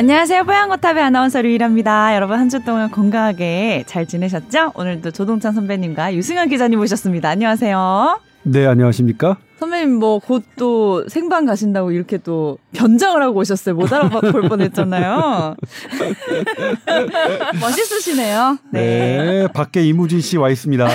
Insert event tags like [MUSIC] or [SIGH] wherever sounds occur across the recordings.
안녕하세요. 뽀양거탑의 아나운서 류일합니다. 여러분 한 주 동안 건강하게 잘 지내셨죠? 오늘도 조동찬 선배님과 유승현 기자님 모셨습니다. 안녕하세요. 네, 안녕하십니까? 선배님 뭐 곧 또 생방 가신다고 이렇게 또 변장을 하고 오셨어요. 못 알아볼 [LAUGHS] 뻔했잖아요. [LAUGHS] 멋있으시네요. 네. 네, 밖에 이무진 씨 와 있습니다.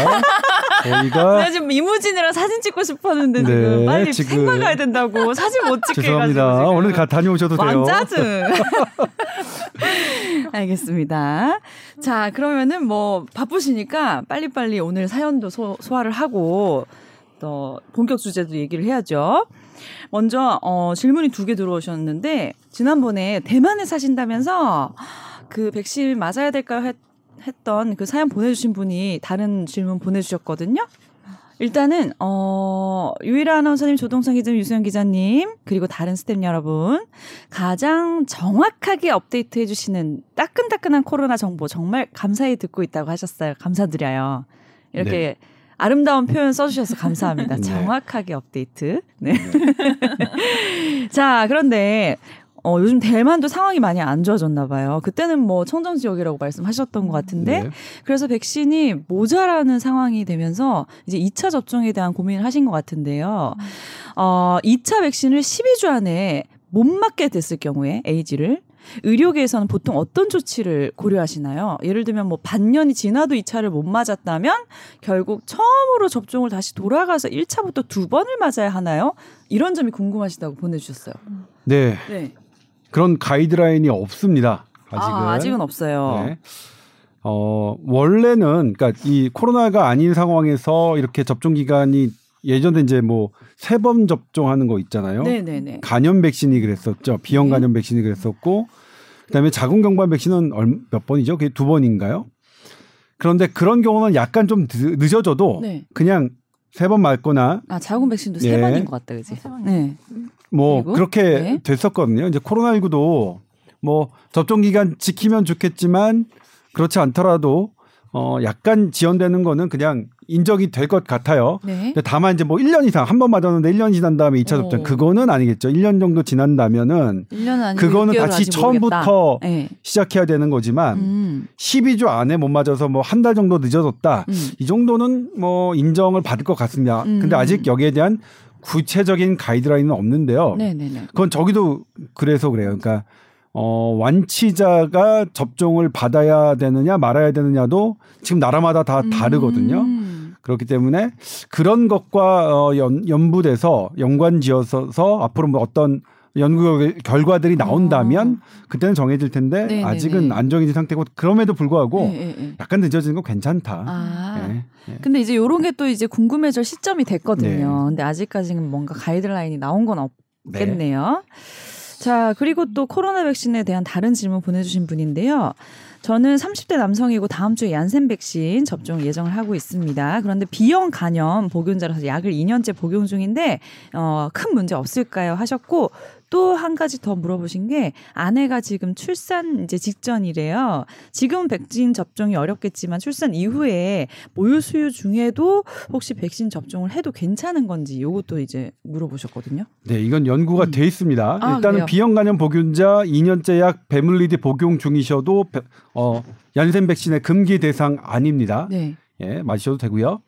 저희가 내가 지금 이무진이랑 사진 찍고 싶었는데 네, 지금 빨리 지금 생방 가야 된다고 사진 못 찍게 죄송합니다. 오늘 가 다녀오셔도 돼요. 짜증. [LAUGHS] 알겠습니다. 자 그러면은 뭐 바쁘시니까 빨리빨리 오늘 사연도 소, 소화를 하고 또 본격 주제도 얘기를 해야죠. 먼저 어, 질문이 두 개 들어오셨는데 지난번에 대만에 사신다면서 그 백신 맞아야 될까요? 했, 했던 그 사연 보내주신 분이 다른 질문 보내주셨거든요. 일단은 어 유일한 아나운서님, 조동상 기자님, 유수영 기자님 그리고 다른 스탭 여러분 가장 정확하게 업데이트 해 주시는 따끈따끈한 코로나 정보 정말 감사히 듣고 있다고 하셨어요. 감사드려요. 이렇게 네. 아름다운 표현 써주셔서 감사합니다. [LAUGHS] 네. 정확하게 업데이트. 네. 네. [LAUGHS] 자, 그런데 어, 요즘 대만도 상황이 많이 안 좋아졌나 봐요. 그때는 뭐 청정 지역이라고 말씀하셨던 것 같은데 네. 그래서 백신이 모자라는 상황이 되면서 이제 2차 접종에 대한 고민을 하신 것 같은데요. 어, 2차 백신을 12주 안에 못 맞게 됐을 경우에 에이지를 의료계에서는 보통 어떤 조치를 고려하시나요? 예를 들면 뭐 반년이 지나도 2차를 못 맞았다면 결국 처음으로 접종을 다시 돌아가서 1차부터 두 번을 맞아야 하나요? 이런 점이 궁금하시다고 보내주셨어요. 네. 네. 그런 가이드라인이 없습니다. 아직은. 아, 아직은 없어요. 네. 어, 원래는, 그니까 이 코로나가 아닌 상황에서 이렇게 접종 기간이 예전에 이제 뭐 세 번 접종하는 거 있잖아요. 네네네. 간염 백신이 그랬었죠. 비형 네. 간염 백신이 그랬었고, 그다음에 자궁경부암 백신은 몇 번이죠? 그게 두 번인가요? 그런데 그런 경우는 약간 좀 늦어져도 네. 그냥 세 번 맞거나 아 자궁 백신도 세 네. 번인 것 같다, 그지? 네. 뭐 그리고? 그렇게 네. 됐었거든요. 이제 코로나19도 뭐 접종 기간 지키면 좋겠지만 그렇지 않더라도 어 약간 지연되는 거는 그냥 인정이 될 것 같아요. 네. 다만 이제 뭐 1년 이상 한 번 맞았는데 1년 지난 다음에 2차 접종 그거는 아니겠죠. 1년 정도 지난다면은 그거는 다시 처음부터 네. 시작해야 되는 거지만 음. 12주 안에 못 맞아서 뭐 한 달 정도 늦어졌다. 음. 이 정도는 뭐 인정을 받을 것 같습니다. 음. 근데 아직 여기에 대한 구체적인 가이드라인은 없는데요. 네네네. 그건 저기도 그래서 그래요. 그러니까 어, 완치자가 접종을 받아야 되느냐 말아야 되느냐도 지금 나라마다 다 음. 다르거든요. 음. 그렇기 때문에 그런 것과 어, 연, 연부돼서 연관지어서 앞으로 뭐 어떤 연구 결과들이 나온다면 어. 그때는 정해질 텐데 네네네. 아직은 안 정해진 상태고 그럼에도 불구하고 네네. 네. 약간 늦어지는 건 괜찮다. 아. 네. 네. 근데 이제 요런 게 또 이제 궁금해질 시점이 됐거든요. 네. 근데 아직까지는 뭔가 가이드라인이 나온 건 없겠네요. 네. 자, 그리고 또 코로나 백신에 대한 다른 질문 보내주신 분인데요. 저는 30대 남성이고 다음 주에 얀센 백신 접종 예정을 하고 있습니다. 그런데 B형 간염 복용자라서 약을 2년째 복용 중인데 어, 큰 문제 없을까요? 하셨고 또 한 가지 더 물어보신 게 아내가 지금 출산 이제 직전이래요. 지금 백신 접종이 어렵겠지만 출산 이후에 모유 수유 중에도 혹시 백신 접종을 해도 괜찮은 건지 요것도 이제 물어보셨거든요. 네, 이건 연구가 음. 돼 있습니다. 아, 일단은 B형 간염 복용자 2년째 약 베물리디 복용 중이셔도 어, 얀센 백신의 금기 대상 아닙니다. 네. 예, 맞으셔도 되고요.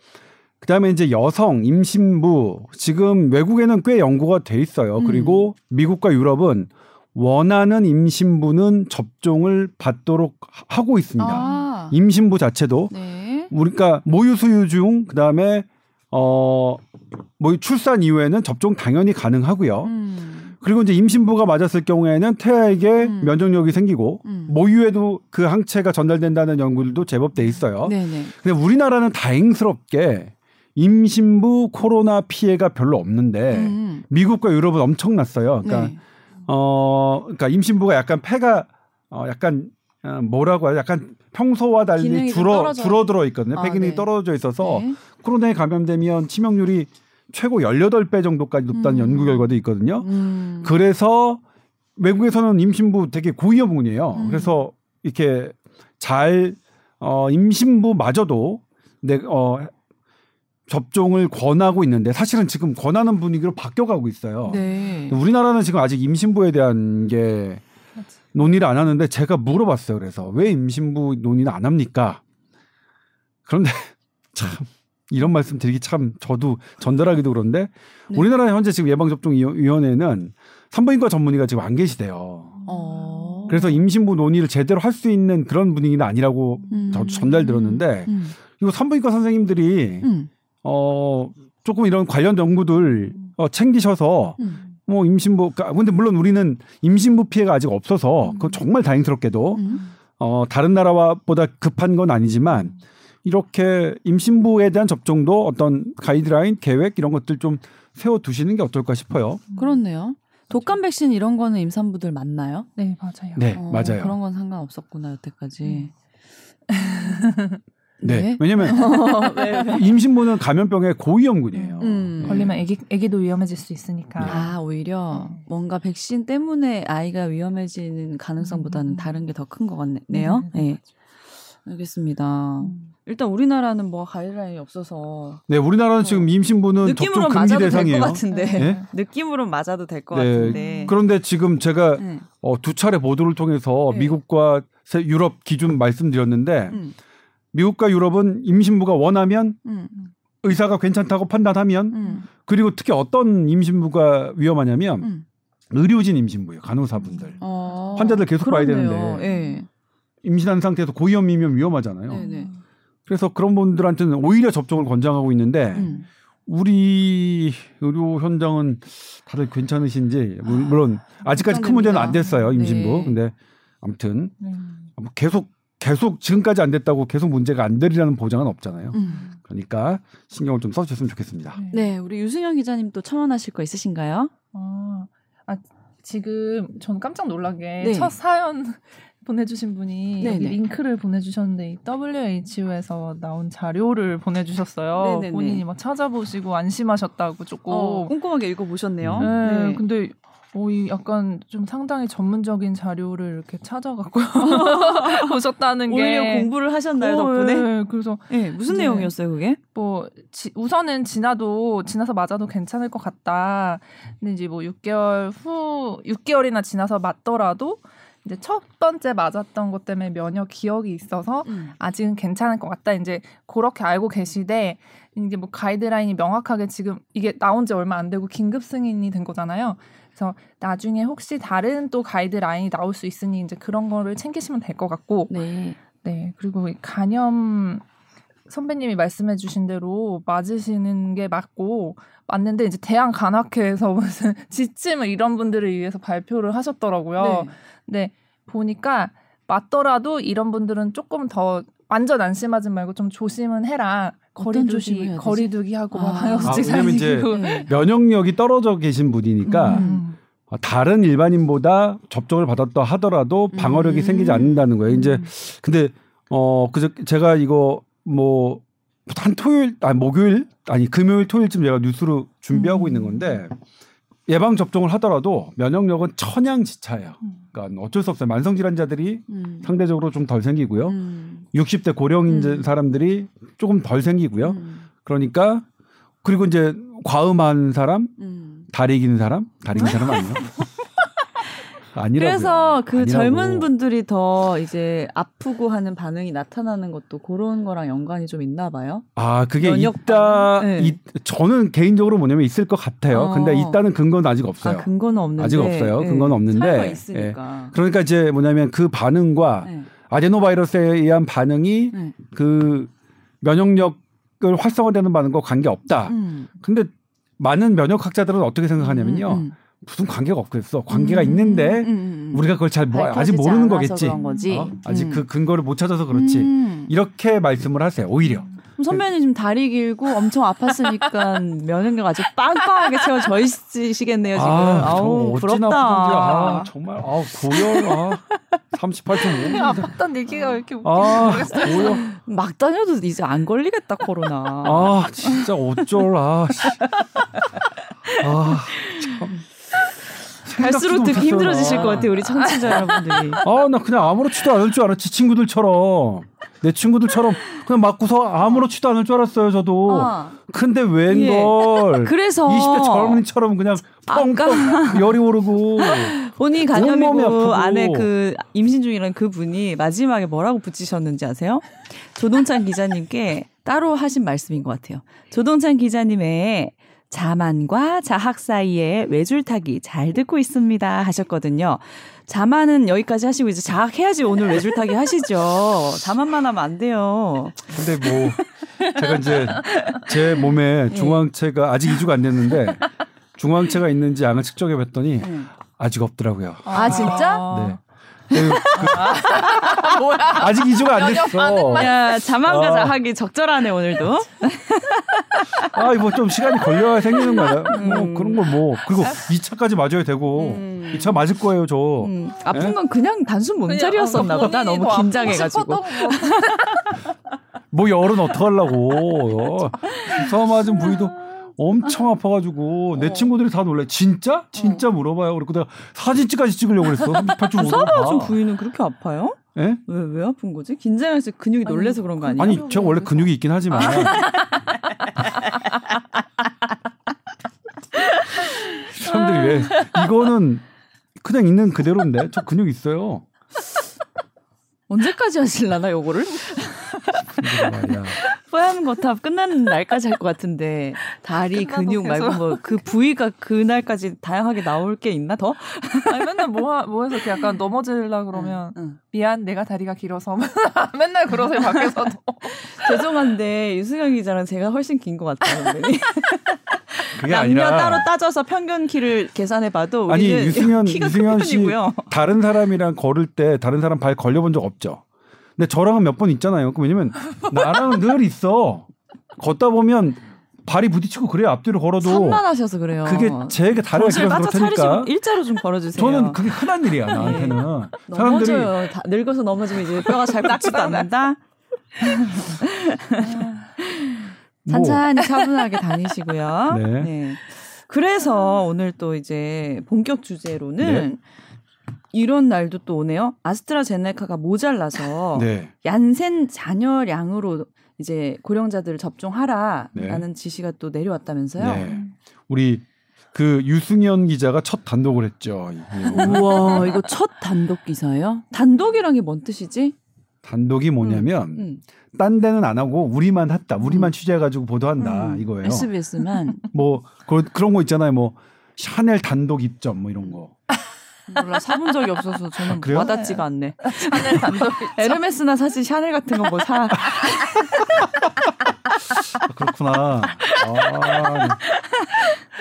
그다음에 이제 여성 임신부 지금 외국에는 꽤 연구가 돼 있어요. 음. 그리고 미국과 유럽은 원하는 임신부는 접종을 받도록 하고 있습니다. 아. 임신부 자체도 네. 우리가 모유 수유 중 그다음에 어뭐 출산 이후에는 접종 당연히 가능하고요. 음. 그리고 이제 임신부가 맞았을 경우에는 태아에게 음. 면역력이 생기고 음. 모유에도 그 항체가 전달된다는 연구들도 제법 돼 있어요. 네네. 근데 우리나라는 다행스럽게 임신부 코로나 피해가 별로 없는데 음. 미국과 유럽은 엄청났어요. 그러니까 네. 어 그러니까 임신부가 약간 폐가 어 약간 어, 뭐라고 해야 약간 평소와 달리 줄어 줄어들어 있거든요. 폐 기능이 아, 네. 떨어져 있어서 네. 코로나에 감염되면 치명률이 최고 18배 정도까지 높다는 음. 연구 결과도 있거든요. 음. 그래서 외국에서는 임신부 되게 고위험군이에요. 음. 그래서 이렇게 잘 어, 임신부마저도 내, 어, 접종을 권하고 있는데 사실은 지금 권하는 분위기로 바뀌어가고 있어요. 네. 우리나라는 지금 아직 임신부에 대한 게 논의를 안 하는데 제가 물어봤어요. 그래서 왜 임신부 논의는 안 합니까? 그런데 [LAUGHS] 참 이런 말씀 드리기 참 저도 전달하기도 그런데 네. 우리나라 현재 지금 예방접종위원회는 산부인과 전문의가 지금 안 계시대요. 어. 그래서 임신부 논의를 제대로 할 수 있는 그런 분위기는 아니라고 음. 저도 전달 들었는데 음. 이거 산부인과 선생님들이 음. 어 조금 이런 관련 연구들 어, 챙기셔서 음. 뭐 임신부 그러니까 근데 물론 우리는 임신부 피해가 아직 없어서 음. 그건 정말 다행스럽게도 음. 어 다른 나라보다 급한 건 아니지만 이렇게 임신부에 대한 접종도 어떤 가이드라인 계획 이런 것들 좀 세워 두시는 게 어떨까 싶어요. 그렇네요. 독감 백신 이런 거는 임산부들 맞나요? 네, 맞아요. 네, 어, 맞아요. 그런 건 상관없었구나 여태까지. [LAUGHS] 음. 네. 네. 왜냐면 네, 네. 임신부는 감염병의 고위험군이에요. 음. 걸리면 아기 아기도 위험해질 수 있으니까. 아 오히려 네. 뭔가 백신 때문에 아이가 위험해지는 가능성보다는 음. 다른 게 더 큰 것 같네요. 네. 알겠습니다. 음. 일단 우리나라는 뭐 가이드라인이 없어서. 네, 우리나라는 어. 지금 임신부는 접종 금지 대상이에요. 같은데. 네? [LAUGHS] 느낌으로 맞아도 될 것 네. 같은데. 그런데 지금 제가 네. 어, 두 차례 보도를 통해서 네. 미국과 유럽 기준 말씀드렸는데 음. 미국과 유럽은 임신부가 원하면 음. 의사가 괜찮다고 판단하면 음. 그리고 특히 어떤 임신부가 위험하냐면 음. 의료진 임신부예요. 간호사분들. 어. 환자들 계속 그렇네요. 봐야 되는데. 네. 임신한 상태에서 고위험이면 위험하잖아요. 네네. 그래서 그런 분들한테는 오히려 접종을 권장하고 있는데 음. 우리 의료 현장은 다들 괜찮으신지 물론 아직까지 큰 문제는 안 됐어요 임신부. 네. 근데 아무튼 음. 계속 계속 지금까지 안 됐다고 계속 문제가 안 되리라는 보장은 없잖아요. 음. 그러니까 신경을 좀 써주셨으면 좋겠습니다. 네, 네 우리 유승현 기자님 또 첨언하실 거 있으신가요? 아, 아 지금 전 깜짝 놀라게 네. 첫 사연 [LAUGHS] 보내주신 분이 여기 링크를 보내주셨는데 WHO에서 나온 자료를 보내주셨어요. 네네네. 본인이 막 찾아보시고 안심하셨다고 조금 어, 꼼꼼하게 읽어보셨네요. 네, 네. 근데 어, 이 약간 좀 상당히 전문적인 자료를 이렇게 찾아갖고 [LAUGHS] 보셨다는 게 오히려 공부를 하셨나요 어, 덕분에? 네, 그래서 네, 무슨 내용이었어요 그게? 뭐 지, 우선은 지나도 지나서 맞아도 괜찮을 것 같다. 근데 이제 뭐 6개월 후 6개월이나 지나서 맞더라도 이제 첫 번째 맞았던 것 때문에 면역 기억이 있어서 음. 아직은 괜찮을 것 같다. 이제 그렇게 알고 계시되 이제 뭐 가이드라인이 명확하게 지금 이게 나온 지 얼마 안 되고 긴급 승인이 된 거잖아요. 그래서 나중에 혹시 다른 또 가이드라인이 나올 수 있으니 이제 그런 거를 챙기시면 될 것 같고 네. 네. 그리고 간염 선배님이 말씀해 주신 대로 맞으시는 게 맞고 맞는데 이제 대한간학회에서 [LAUGHS] 무슨 지침을 이런 분들을 위해서 발표를 하셨더라고요. 네. 근데 보니까 맞더라도 이런 분들은 조금 더 완전 안심하지 말고 좀 조심은 해라. 거리두기 거리두기 하고 아. 방역수칙 아, 왜냐면 이제 네. 면역력이 떨어져 계신 분이니까 음. 어, 다른 일반인보다 접종을 받았다 하더라도 방어력이 음. 생기지 않는다는 거예요. 이제 음. 근데 어 그저 제가 이거 뭐 한 토요일 아니 목요일 아니 금요일 토요일쯤 제가 뉴스로 준비하고 음. 있는 건데 예방 접종을 하더라도 면역력은 천양지차예요. 음. 그러니까 어쩔 수 없어요. 만성 질환자들이 음. 상대적으로 좀 덜 생기고요. 음. 60대 고령인 음. 사람들이 조금 덜 생기고요. 음. 그러니까 그리고 이제 과음한 사람, 음. 다리 기는 사람, 다리 기는 [LAUGHS] 사람 아니에요? 아니라고요. 그래서 그 아니라고. 젊은 분들이 더 이제 아프고 하는 반응이 나타나는 것도 그런 거랑 연관이 좀 있나 봐요. 아, 그게 있다. 네. 이, 저는 개인적으로 뭐냐면 있을 것 같아요. 어. 근데 있다는 근거는 아직 없어요. 아, 근거는 없는데. 아직 없어요. 네. 근거는 없는데. 있으니까. 예. 그러니까 이제 뭐냐면 그 반응과 네. 아데노바이러스에 의한 반응이 네. 그 면역력을 활성화되는 반응과 관계 없다. 음. 근데 많은 면역학자들은 어떻게 생각하냐면요. 음, 음. 음. 무슨 관계가 없겠어. 관계가 음, 있는데 음, 음, 음. 우리가 그걸 잘 뭐, 아직 모르는 거겠지. 어? 아직 그 근거를 못 찾아서 그렇지. 음. 이렇게 말씀을 하세요. 오히려. 선배님 지금 다리 길고 엄청 아팠으니까 [LAUGHS] 면역력 아주 빵빵하게 채워져 있으시겠네요 지금. 아, 우 부럽다. 아, 정말 아 고열 아 38.5. [LAUGHS] 아팠던 얘기가 왜 이렇게 아, 고열. 막 다녀도 이제 안 걸리겠다 코로나. 아 진짜 어쩔 아. 아 참. 갈수록 듣기 힘들어지실 것 같아요, 우리 청취자 여러분들이. [LAUGHS] 아, 나 그냥 아무렇지도 않을 줄 알았지, 친구들처럼. 내 친구들처럼 그냥 맞고서 아무렇지도 않을 줄 알았어요, 저도. 어. 근데 웬걸. 예. [LAUGHS] 그래서. 20대 젊은이처럼 그냥 펑펑 열이 오르고. [LAUGHS] 본인 간염이고 안에 그 임신 중이라는 그 분이 마지막에 뭐라고 붙이셨는지 아세요? 조동찬 기자님께 따로 하신 말씀인 것 같아요. 조동찬 기자님의 자만과 자학 사이에 외줄타기 잘 듣고 있습니다 하셨거든요. 자만은 여기까지 하시고 이제 자학 해야지 오늘 외줄타기 하시죠. 자만만 하면 안 돼요. 근데 뭐 제가 이제 제 몸에 네. 중앙체가 아직 2주가 안 됐는데 [LAUGHS] 중앙체가 있는지 양을 측정해 봤더니 네. 아직 없더라고요. 아, 진짜? 네. 그, 그, 아직 2주가 안 됐어. 야, 자만과 아. 자학이 적절하네, 오늘도. 아, 이거 좀 시간이 걸려야 생기는 거야. 음. 뭐, 그런 걸 뭐. 그리고 2차까지 맞아야 되고. 음. 2차 맞을 거예요, 저. 음. 아픈 예? 건 그냥 단순 몸살이었었나 보다. 너무 긴장해 가지고. 뭐 열은 어떡하려고. [LAUGHS] 주사 맞은 부위도 엄청 아파가지고 내 어. 친구들이 다 놀래. 진짜? 진짜 어. 물어봐요. 그리고 내가 사진찍까지 찍으려고 그랬어. 38.5도. 주사 맞은 부위는 그렇게 아파요? 예? 왜, 왜 아픈 거지? 긴장해서 근육이 아니, 놀래서 그런 거 아니에요? 아니, 제가 원래 근육이 있긴 하지만. 사람들이 왜, 이거는 그냥 있는 그대로인데? 저 근육 있어요. 언제까지 하실라나, 요거를? [LAUGHS] 뽀얀 거탑 끝나는 날까지 할 것 같은데 다리 근육 말고 뭐 그 부위가 그날까지 다양하게 나올 게 있나 더? [LAUGHS] 아니 맨날 뭐, 뭐 해서 이렇게 약간 넘어질라 그러면 응, 응. 미안 내가 다리가 길어서 [LAUGHS] 맨날 그러세요 밖에서도 죄송한데 유승현 기자랑 제가 훨씬 긴 것 같아요 그게 남녀 아니라 따로 따져서 평균 키를 계산해봐도 아니 유승현 유승현 씨 다른 사람이랑 걸을 때 다른 사람 발 걸려본 적 없죠? 근데 저랑은 몇 번 있잖아요. 왜냐면 나랑은 늘 있어. 걷다 보면 발이 부딪히고 그래요. 앞뒤로 걸어도. 산만하셔서 그래요. 그게 제게 다리가 길어서 그렇다니까. 일자로 좀 걸어주세요. 저는 그게 흔한 일이야 나한테는. 네. 사람들이 넘어져요. 다 늙어서 넘어지면 이제 뼈가 잘 [LAUGHS] 깎지도 않는다. 천천히 차분하게 다니시고요. [LAUGHS] 네. 네. 그래서 오늘 또 이제 본격 주제로는 네. 이런 날도 또 오네요. 아스트라제네카가 모자라서 [LAUGHS] 네. 얀센 잔여량으로 이제 고령자들을 접종하라라는 네. 지시가 또 내려왔다면서요. 네. 우리 그 유승현 기자가 첫 단독을 했죠. [LAUGHS] 우와, 이거 첫 단독 기사예요? 단독이란 게 뭔 뜻이지? 단독이 뭐냐면 음, 음. 딴 데는 안 하고 우리만 했다. 우리만 음. 취재해가지고 보도한다 음. 이거예요. SBS만 [LAUGHS] 뭐 그, 그런 거 있잖아요. 뭐 샤넬 단독 입점 뭐 이런 거. 몰라 사본 적이 없어서 저는 아, 와닿지가 않네. 샤넬 단독 [LAUGHS] 에르메스나 사실 샤넬 같은 거 뭐 사. 아, 그렇구나. 아,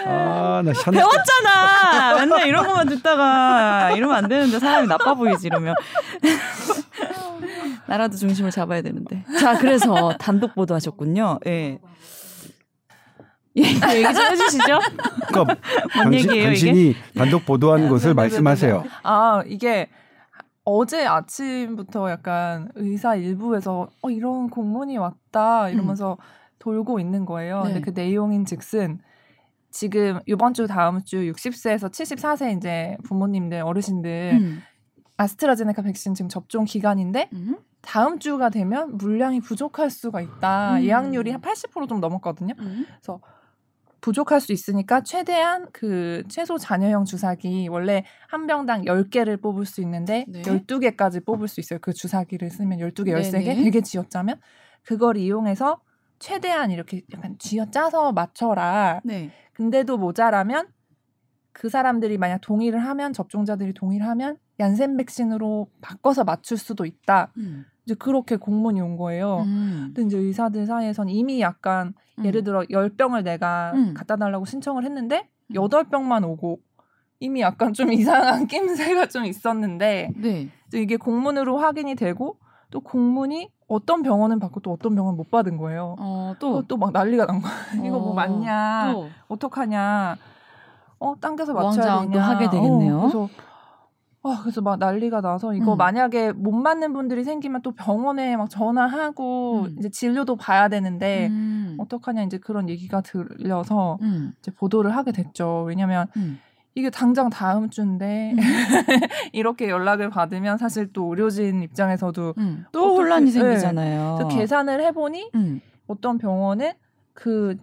아, 나 샤넬 배웠잖아. 맨날 이런 것만 듣다가 이러면 안 되는데 사람이 나빠 보이지 이러면. [LAUGHS] 나라도 중심을 잡아야 되는데. 자, 그래서 단독 보도하셨군요. 예. 네. [LAUGHS] 예, 얘기 좀 해주시죠. 그러니까 [LAUGHS] 당신, 얘기예요, 당신이 이게? 단독 보도한 것을 말씀하세요. 아 이게 어제 아침부터 약간 의사 일부에서 어 이런 공문이 왔다 이러면서 음. 돌고 있는 거예요. 네. 근데 그 내용인 즉슨 지금 이번 주 다음 주 60세에서 74세 이제 부모님들 어르신들 음. 아스트라제네카 백신 지금 접종 기간인데 음. 다음 주가 되면 물량이 부족할 수가 있다. 음. 예약률이 한 80%좀 넘었거든요. 음. 그래서 부족할 수 있으니까 최대한 그 최소 잔여형 주사기 원래 한 병당 10개를 뽑을 수 있는데 네. 12개까지 뽑을 수 있어요. 그 주사기를 쓰면 12개, 13개 되게 쥐어짜면 그걸 이용해서 최대한 이렇게 약간 쥐어짜서 맞춰라. 네. 근데도 모자라면 그 사람들이 만약 동의를 하면 접종자들이 동의를 하면 얀센 백신으로 바꿔서 맞출 수도 있다. 음. 이제 그렇게 공문이 온 거예요. 음. 근데 이제 의사들 사이에선 이미 약간 음. 예를 들어 열병을 내가 음. 갖다 달라고 신청을 했는데 음. 여덟 병만 오고 이미 약간 좀 [LAUGHS] 이상한 낌새가 좀 있었는데 네. 이게 공문으로 확인이 되고 또 공문이 어떤 병원은 받고 또 어떤 병원은 못 받은 거예요. 어, 또또 막 난리가 난 거야. 어, [LAUGHS] 이거 뭐 어, 맞냐? 또. 어떡하냐? 어, 당겨서 맞춰야 되냐? 하게 되겠네요. 어, 그래서 아, 그래서 막 난리가 나서 이거 음. 만약에 못 맞는 분들이 생기면 또 병원에 막 전화하고 음. 이제 진료도 봐야 되는데 음. 어떡하냐 이제 그런 얘기가 들려서 음. 이제 보도를 하게 됐죠. 왜냐면 음. 이게 당장 다음 주인데 음. [LAUGHS] 이렇게 연락을 받으면 사실 또 의료진 입장에서도 또 어떻게, 혼란이 네. 생기잖아요. 네. 계산을 해보니 어떤 병원은 그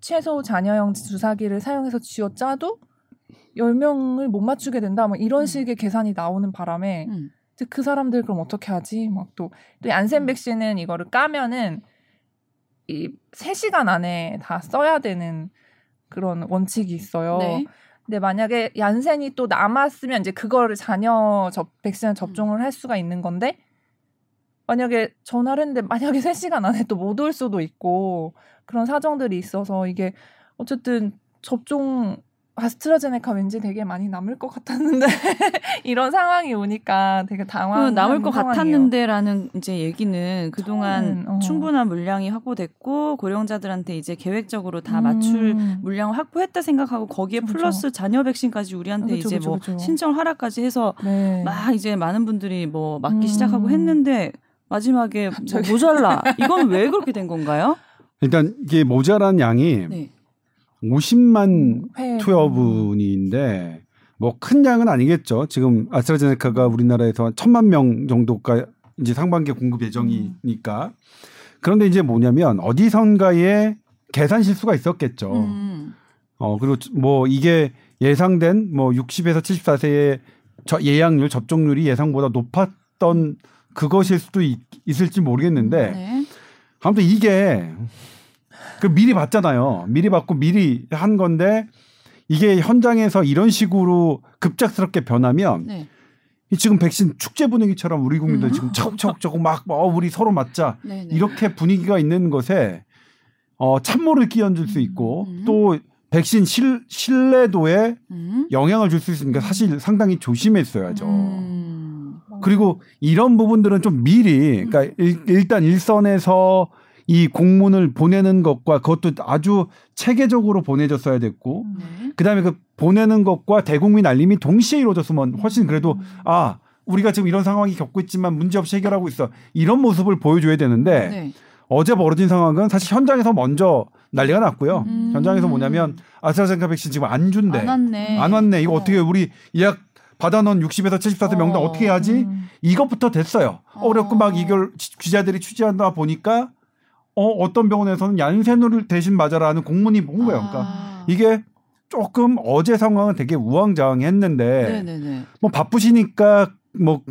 최소 잔여형 주사기를 사용해서 쥐어짜도 10명을 못 맞추게 된다. 막 이런 음. 식의 계산이 나오는 바람에 음. 그 사람들 그럼 어떻게 하지? 막 또또 얀센 음. 백신은 이거를 까면은 이 3시간 안에 다 써야 되는 그런 원칙이 있어요. 네. 근데 만약에 얀센이 또 남았으면 이제 그거를 자녀 접 백신 접종을 할 수가 있는 건데 만약에 전화를 했는데 만약에 3시간 안에 또 못 올 수도 있고 그런 사정들이 있어서 이게 어쨌든 접종 아스트라제네카 왠지 되게 많이 남을 것 같았는데 [LAUGHS] 이런 상황이 오니까 되게 당황. 남을 것 상황이에요. 같았는데라는 이제 얘기는 그동안 어. 충분한 물량이 확보됐고 고령자들한테 이제 계획적으로 다 음. 맞출 물량을 확보했다 생각하고 거기에 그쵸, 플러스 자녀 백신까지 우리한테 그쵸, 이제 그쵸, 뭐 신청 하락까지 해서 네. 막 이제 많은 분들이 뭐 맞기 음. 시작하고 했는데 마지막에 뭐 모자라. [LAUGHS] 이건 왜 그렇게 된 건가요? 일단 이게 모자란 양이 네. 50만 회. 투여분인데 뭐 큰 양은 아니겠죠. 지금 아스트라제네카가 우리나라에서 한 천만 명 정도가 이제 상반기 공급 예정이니까. 음. 그런데 이제 뭐냐면 어디선가에 계산 실수가 있었겠죠. 음. 어 그리고 뭐 이게 예상된 뭐 60에서 74세의 저 예약률 접종률이 예상보다 높았던 그것일 수도 있, 을지 모르겠는데 네. 아무튼 이게 그 미리 봤잖아요. 미리 봤고 미리 한 건데 이게 현장에서 이런 식으로 급작스럽게 변하면 네. 지금 백신 축제 분위기처럼 우리 국민들 음. 지금 척척척 막 어, 우리 서로 맞자 네네. 네. 이렇게 분위기가 있는 것에 어, 참모를 끼얹을 수 있고 음. 또 백신 실, 신뢰도에 음. 영향을 줄 수 있으니까 사실 상당히 조심했어야죠. 음. 그리고 이런 부분들은 좀 미리 그러니까 일, 일단 일선에서 이 공문을 보내는 것과 그것도 아주 체계적으로 보내졌어야 됐고 네. 그다음에 그 보내는 것과 대국민 알림이 동시에 이루어졌으면 훨씬 그래도 음. 아 우리가 지금 이런 상황이 겪고 있지만 문제없이 해결하고 있어 이런 모습을 보여줘야 되는데 네. 어제 벌어진 상황은 사실 현장에서 먼저 난리가 났고요. 음. 현장에서 뭐냐면 아스트라제네카 백신 지금 안 준대. 안 왔네. 안 왔네. 이거 어. 떻게 우리 예약 받아놓은 60에서 74세 명단 어. 떻게 해야지? 음. 이것부터 됐어요. 어. 어렵고 막 이걸 기자들이 취재한다 보니까 어, 어떤 병원에서는 얀센을 대신 맞아라는 공문이 본 거예요. 그러니까 아. 이게 조금 어제 상황은 되게 우왕좌왕했는데 네네네. 뭐 바쁘시니까 뭐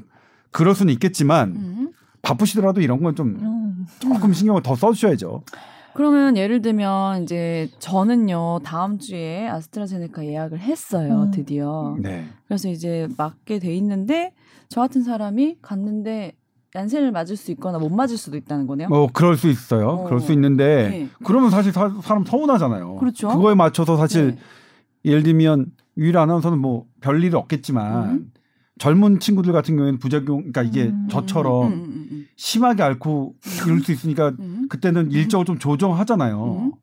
그럴 수는 있겠지만 음. 바쁘시더라도 이런 건좀 음. 조금 신경을 더 써주셔야죠. 그러면 예를 들면 이제 저는요 다음 주에 아스트라제네카 예약을 했어요 음. 드디어. 네. 그래서 이제 맞게 돼 있는데 저 같은 사람이 갔는데 얀센을 맞을 수 있거나 못 맞을 수도 있다는 거네요. 뭐 그럴 수 있어요. 어. 그럴 수 있는데 네. 그러면 사실 사, 람 서운하잖아요. 그렇죠. 그거에 맞춰서 사실 네. 예를 들면 유일 아나운서는 뭐 별일 없겠지만 음. 젊은 친구들 같은 경우에는 부작용, 그러니까 이게 음. 저처럼 음, 음, 음, 심하게 앓고 이럴 수 있으니까 그때는 일정을 좀 조정하잖아요.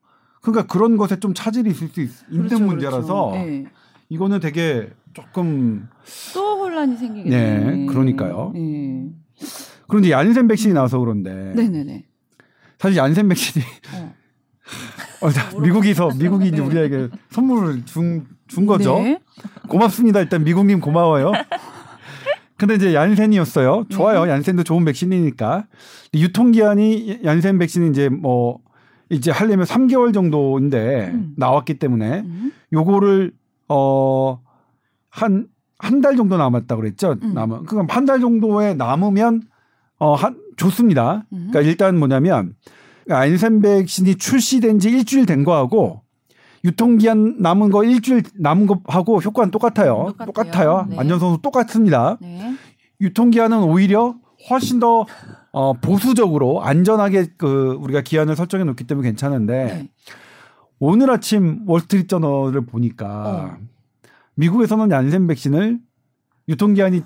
그러니까 그런 것에 좀 차질이 있을 수 있, 는 그렇죠, 문제라서 그렇죠. 네. 이거는 되게 조금 또 혼란이 생기게 네, 그러니까요. 네. 그런데 얀센 백신이 나와서 그런데 네네네. 사실 얀센 백신이 어. 어, 미국에서 미국이 이제 네. 우리에게 선물을 준, 준 거죠. 네. 고맙습니다. 일단 미국님 고마워요. 근데 이제 얀센이었어요. 좋아요. 네. 얀센도 좋은 백신이니까. 유통 기한이 얀센 백신이 이제 뭐 이제 하려면 3개월 정도인데 음. 나왔기 때문에 음. 요거를 어한 한 달 정도 남았다 그랬죠. 음. 남은 그럼 한 달 정도에 남으면 어 한 좋습니다. 음. 그러니까 일단 뭐냐면 얀센 백신이 출시된 지 일주일 된 거하고 유통기한 남은 거 일주일 남은 거하고 효과는 똑같아요. 똑같아요. 똑같아요. 네. 안전성도 똑같습니다. 네. 유통기한은 오히려 훨씬 더 어, 보수적으로 안전하게 그 우리가 기한을 설정해 놓기 때문에 괜찮은데 네. 오늘 아침 월스트리트 저널을 보니까 어. 미국에서는 얀센 백신을 유통기한이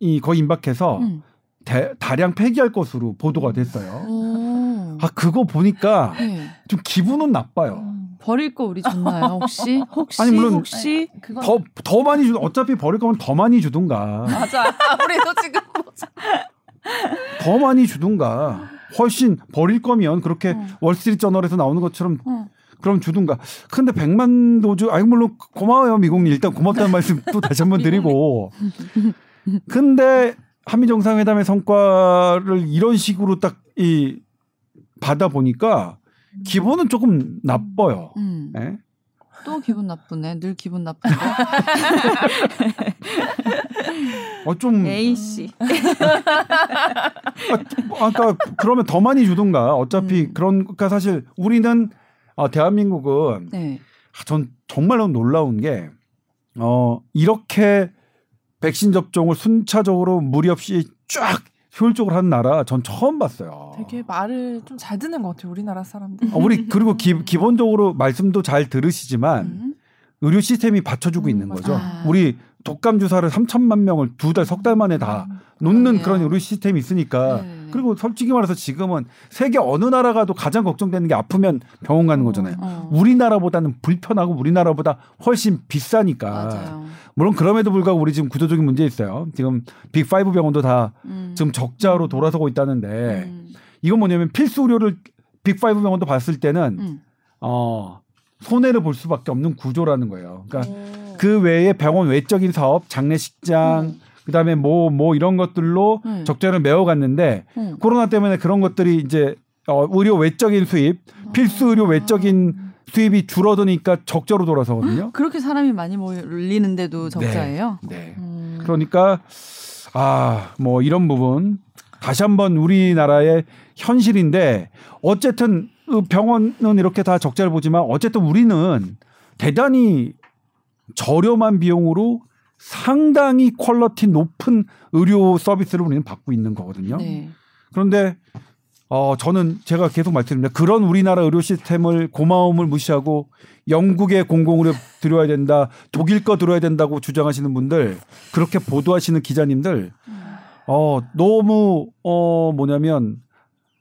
이 거의 임박해서 음. 대, 다량 폐기할 것으로 보도가 됐어요. 오. 아 그거 보니까 네. 좀 기분은 나빠요. 음. 버릴 거 우리 줬나요 혹시? [LAUGHS] 혹시 아니 물론 혹시 더더 더 많이 주 어차피 버릴 거면 더 많이 주든가. 맞아. [LAUGHS] 우리도 지금 더 많이 주든가. 훨씬 버릴 거면 그렇게 어. 월스트리트 저널에서 나오는 것처럼 어. 그럼 주든가. 근데 백만 도주 아이 물론 고마워요 미국님 일단 고맙다는 [LAUGHS] 말씀 또 다시 한번 드리고. 근데 한미 정상회담의 성과를 이런 식으로 딱 이 받아 보니까 기분은 조금 나빠요. 음. 네? 또 기분 나쁘네. 늘 기분 나쁜데. 어좀 A 씨. 아, 아까 그러면 더 많이 주든가. 어차피 음. 그런 그러니까 사실 우리는 어, 대한민국은 네. 아, 전 정말로 놀라운 게 어, 이렇게 백신 접종을 순차적으로 무리 없이 쫙 효율적으로 하는 나라 전 처음 봤어요. 되게 말을 좀 잘 듣는 것 같아요. 우리나라 사람들. 어, 우리 그리고 기, 기본적으로 말씀도 잘 들으시지만 음. 의료 시스템이 받쳐주고 음, 있는 거죠. 아. 우리 독감 주사를 3천만 명을 두 달, 석 달 만에 다 음, 놓는 그런 의료 시스템이 있으니까. 네. 그리고 솔직히 말해서 지금은 세계 어느 나라 가도 가장 걱정되는 게 아프면 병원 가는 어, 거잖아요. 어. 우리나라보다는 불편하고 우리나라보다 훨씬 비싸니까. 맞아요. 물론 그럼에도 불구하고 우리 지금 구조적인 문제 있어요. 지금 빅5 병원도 다 음. 지금 적자로 돌아서고 있다는데 음. 이건 뭐냐면 필수 의료를 빅5 병원도 봤을 때는 음. 어 손해를 볼 수밖에 없는 구조라는 거예요. 그러니까 오. 그 외에 병원 외적인 사업, 장례식장, 음. 그다음에 뭐뭐 뭐 이런 것들로 음. 적자를 메워갔는데 음. 코로나 때문에 그런 것들이 이제 어, 의료 외적인 수입, 필수 의료 외적인 수입이 줄어드니까 적자로 돌아서거든요. 그렇게 사람이 많이 몰리는데도 적자예요. 네. 네. 음. 그러니까 아 뭐 이런 부분 다시 한번 우리나라의 현실인데 어쨌든 그 병원은 이렇게 다 적자를 보지만 어쨌든 우리는 대단히 저렴한 비용으로 상당히 퀄러티 높은 의료 서비스를 우리는 받고 있는 거거든요. 네. 그런데 어 저는 제가 계속 말씀드립니다. 그런 우리나라 의료 시스템을 고마움을 무시하고 영국의 공공의료 들어야 된다, 독일 거 들어야 된다고 주장하시는 분들, 그렇게 보도하시는 기자님들, 어 너무 어 뭐냐면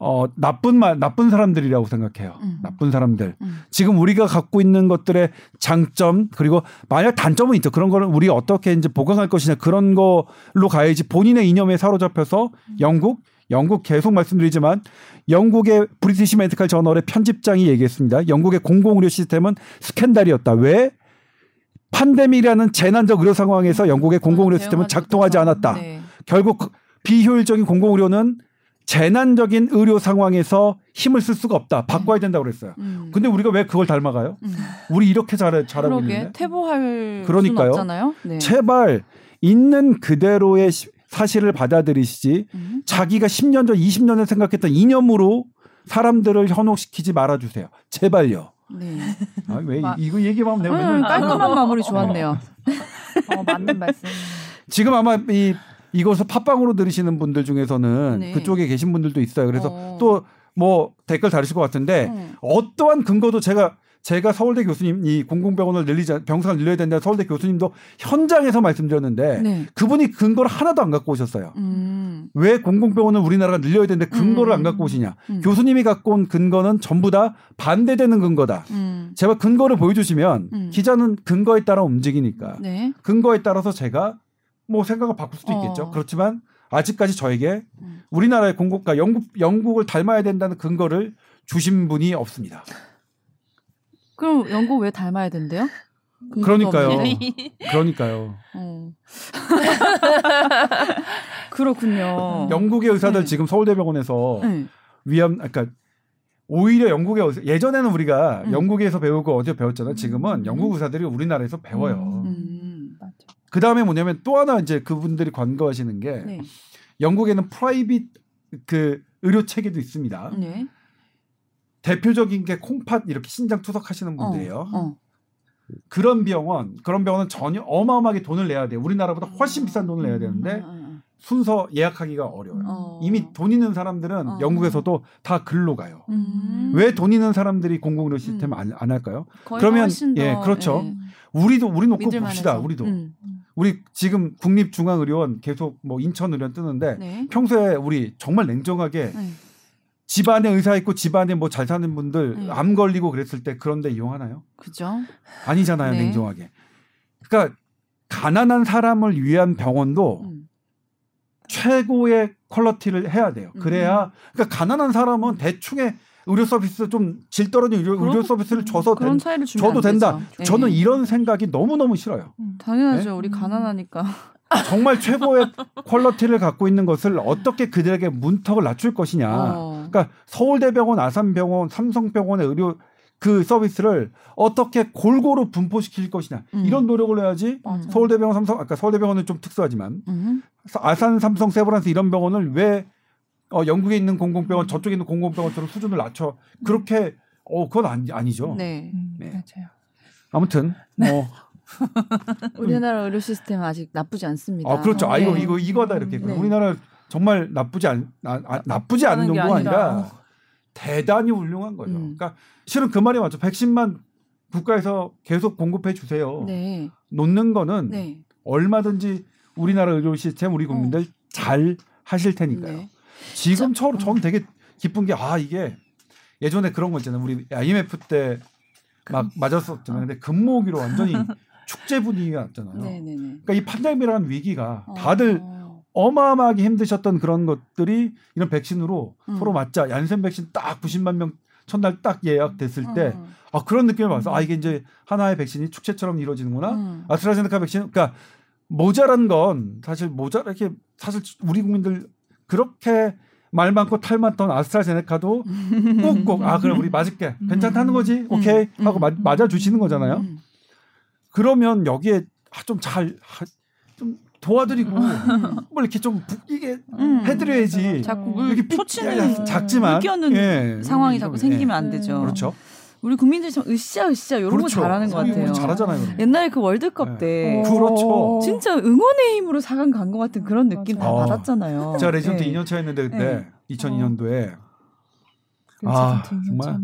어, 나쁜 말, 나쁜 사람들이라고 생각해요. 음. 나쁜 사람들. 음. 지금 우리가 갖고 있는 것들의 장점, 그리고 만약 단점은 있죠. 그런 거를 우리 어떻게 이제 보강할 것이냐 그런 걸로 가야지 본인의 이념에 사로잡혀서 음. 영국, 영국 계속 말씀드리지만 영국의 브리티시 메디칼 저널의 편집장이 얘기했습니다. 영국의 공공의료 시스템은 스캔들이었다. 왜? 판데믹이라는 재난적 의료 상황에서 영국의 공공의료 아, 시스템은 작동하지 않았다. 네. 결국 비효율적인 공공의료는 재난적인 의료 상황에서 힘을 쓸 수가 없다. 바꿔야 된다고 그랬어요. 음. 근데 우리가 왜 그걸 닮아가요? 음. 우리 이렇게 잘 잘하고 있는데. 퇴보할 그러니까요. 없잖아요. 네. 제발 있는 그대로의 사실을 받아들이시지 음. 자기가 10년 전, 20년 전 생각했던 이념으로 사람들을 현혹시키지 말아 주세요. 제발요. 네. 아, 왜 마... 이거 얘기만 하면 내가 음, 깔끔한 마무리 좋았네요. [LAUGHS] 어, 맞는 말씀. 지금 아마 이 이것을 팟빵으로 들으시는 분들 중에서는 네. 그쪽에 계신 분들도 있어요. 그래서 어. 또뭐 댓글 다르실 것 같은데 음. 어떠한 근거도 제가 제가 서울대 교수님 이 공공병원을 늘리자 병상을 늘려야 된다 서울대 교수님도 현장에서 말씀드렸는데 네. 그분이 근거를 하나도 안 갖고 오셨어요. 음. 왜 공공병원을 우리나라가 늘려야 되는데 근거를 음. 안 갖고 오시냐? 음. 교수님이 갖고 온 근거는 전부 다 반대되는 근거다. 음. 제가 근거를 보여주시면 음. 기자는 근거에 따라 움직이니까 네. 근거에 따라서 제가 뭐 생각을 바꿀 수도 있겠죠. 어. 그렇지만 아직까지 저에게 음. 우리나라의 공국과 영국 영국을 닮아야 된다는 근거를 주신 분이 없습니다. 그럼 영국 왜 닮아야 된대요? 그러니까요. 그러니까요. 어. [LAUGHS] 그렇군요. 영국의 의사들 네. 지금 서울대병원에서 네. 위험, 그러니까 오히려 영국의 의사, 예전에는 우리가 음. 영국에서 배우고 어디 배웠잖아요. 지금은 음. 영국 의사들이 우리나라에서 배워요. 음. 그 다음에 뭐냐면 또 하나 이제 그분들이 관거하시는 게 네. 영국에는 프라이빗 그 의료 체계도 있습니다. 네. 대표적인 게 콩팥 이렇게 신장 투석하시는 분들이에요. 어, 어. 그런 병원, 그런 병원은 전혀 어마어마하게 돈을 내야 돼요. 우리나라보다 훨씬 비싼 돈을 내야 되는데 음, 음, 음, 순서 예약하기가 어려워요. 어. 이미 돈 있는 사람들은 어. 영국에서도 다 글로 가요. 음. 왜돈 있는 사람들이 공공의료 시스템 음. 안, 안 할까요? 그러면 예, 그렇죠. 예. 우리도 우리 놓고 봅시다. 우리도. 음. 우리 지금 국립중앙의료원 계속 뭐 인천의료원 뜨는데 네. 평소에 우리 정말 냉정하게 네. 집안에 의사 있고 집안에 뭐 잘 사는 분들 네. 암 걸리고 그랬을 때 그런데 이용하나요? 그죠? 아니잖아요, 네. 냉정하게. 그러니까 가난한 사람을 위한 병원도 음. 최고의 퀄러티를 해야 돼요. 그래야 음. 그러니까 가난한 사람은 대충의 의료 서비스 좀 질 떨어진 의료, 의료 서비스를 줘서 그런 된, 줘도 된다. 네. 저는 이런 생각이 너무 너무 싫어요. 음, 당연하죠. 네? 우리 가난하니까. [LAUGHS] 정말 최고의 퀄러티를 갖고 있는 것을 어떻게 그들에게 문턱을 낮출 것이냐. 어. 그러니까 서울대병원, 아산병원, 삼성병원의 의료 그 서비스를 어떻게 골고루 분포시킬 것이냐 음. 이런 노력을 해야지 맞아. 서울대병원 삼성 아까 서울대병원은 좀 특수하지만 음. 아산 삼성 세브란스 이런 병원을 왜 어, 영국에 있는 공공병원 저쪽에 있는 공공병원처럼 수준을 낮춰 그렇게 어 그건 아니, 아니죠. 네. 네. 맞아요. 아무튼 뭐 [LAUGHS] 우리나라 의료 시스템 아직 나쁘지 않습니다. 아 그렇죠. 아 이거 네. 이거 이거다 이렇게 네. 우리나라 정말 나쁘지 않 아, 아, 나쁘지 않은 정도가 아니라 대단히 훌륭한 거죠. 음. 그러니까 실은 그 말이 맞죠. 백신만 국가에서 계속 공급해 주세요. 네. 놓는 거는 네. 얼마든지 우리나라 의료 시스템 우리 국민들 어. 잘 하실 테니까요. 네. 지금처럼 저는 되게 기쁜 게 아 이게 예전에 그런 거 있잖아요. 우리 IMF 때 막 맞았었잖아요. 근데 금모기로 완전히 [LAUGHS] 축제 분위기가 났잖아요. 네네네. 그러니까 이 판데믹이라는 위기가 어. 다들 어. 어마어마하게 힘드셨던 그런 것들이 이런 백신으로 음. 서로 맞자 얀센 백신 딱 90만 명 첫날 딱 예약됐을 때 음. 아, 그런 느낌을 받아서 음. 아 이게 이제 하나의 백신이 축제처럼 이루어지는구나. 음. 아스트라제네카 백신 그러니까 모자란 건 사실 모자 이렇게 사실 우리 국민들 그렇게 말 많고 탈 많던 아스트라제네카도 꼭꼭 아 그래 우리 맞을게 괜찮다는 거지 음. 오케이 하고 마, 맞아 주시는 거잖아요. 그러면 여기에 아, 좀잘좀 도와드리고 뭐 이렇게 좀 이게 음. 해드려야지. 자꾸 이렇게 표치는 작지만 예. 상황이 자꾸 생기면 안 되죠. 그렇죠. 우리 국민들이 좀 으쌰 으쌰 이런 그렇죠. 거 잘하는 것 같아요. 잘하잖아요. 옛날에 그 월드컵 네. 때 그렇죠. 진짜 응원의 힘으로 4강 간 것 같은 그런 느낌 다 받았잖아요. 제가 레전드 네. 2년 차였는데 그때 네. 2002년도에 어. 아 정말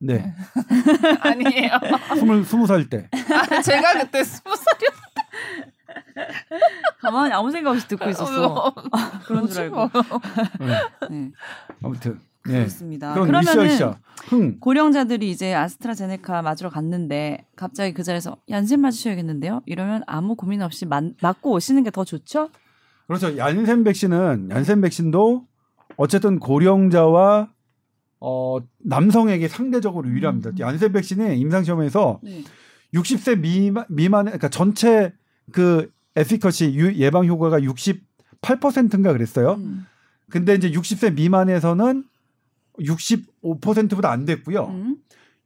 네. [LAUGHS] 아니에요. 스물 스무 살 때. 아, 제가 그때 스무 살이었. [LAUGHS] 가만히 아무 생각 없이 듣고 있었어. 그런 줄 알고. 네. 네. 아무튼 네. 그렇습니다. 그러면은 고령자들이 이제 아스트라제네카 맞으러 갔는데 갑자기 그 자리에서 얀센 맞으셔야겠는데요. 이러면 아무 고민 없이 맞, 맞고 오시는 게 더 좋죠? 그렇죠. 얀센 백신은 얀센 백신도 어쨌든 고령자와 어, 남성에게 상대적으로 유리합니다. 음. 얀센 백신이 임상 시험에서 네. 60세 미만 미만 그러니까 전체 그 에피커시 예방 효과가 68%인가 그랬어요. 음. 근데 이제 60세 미만에서는 65%보다 안 됐고요. 음.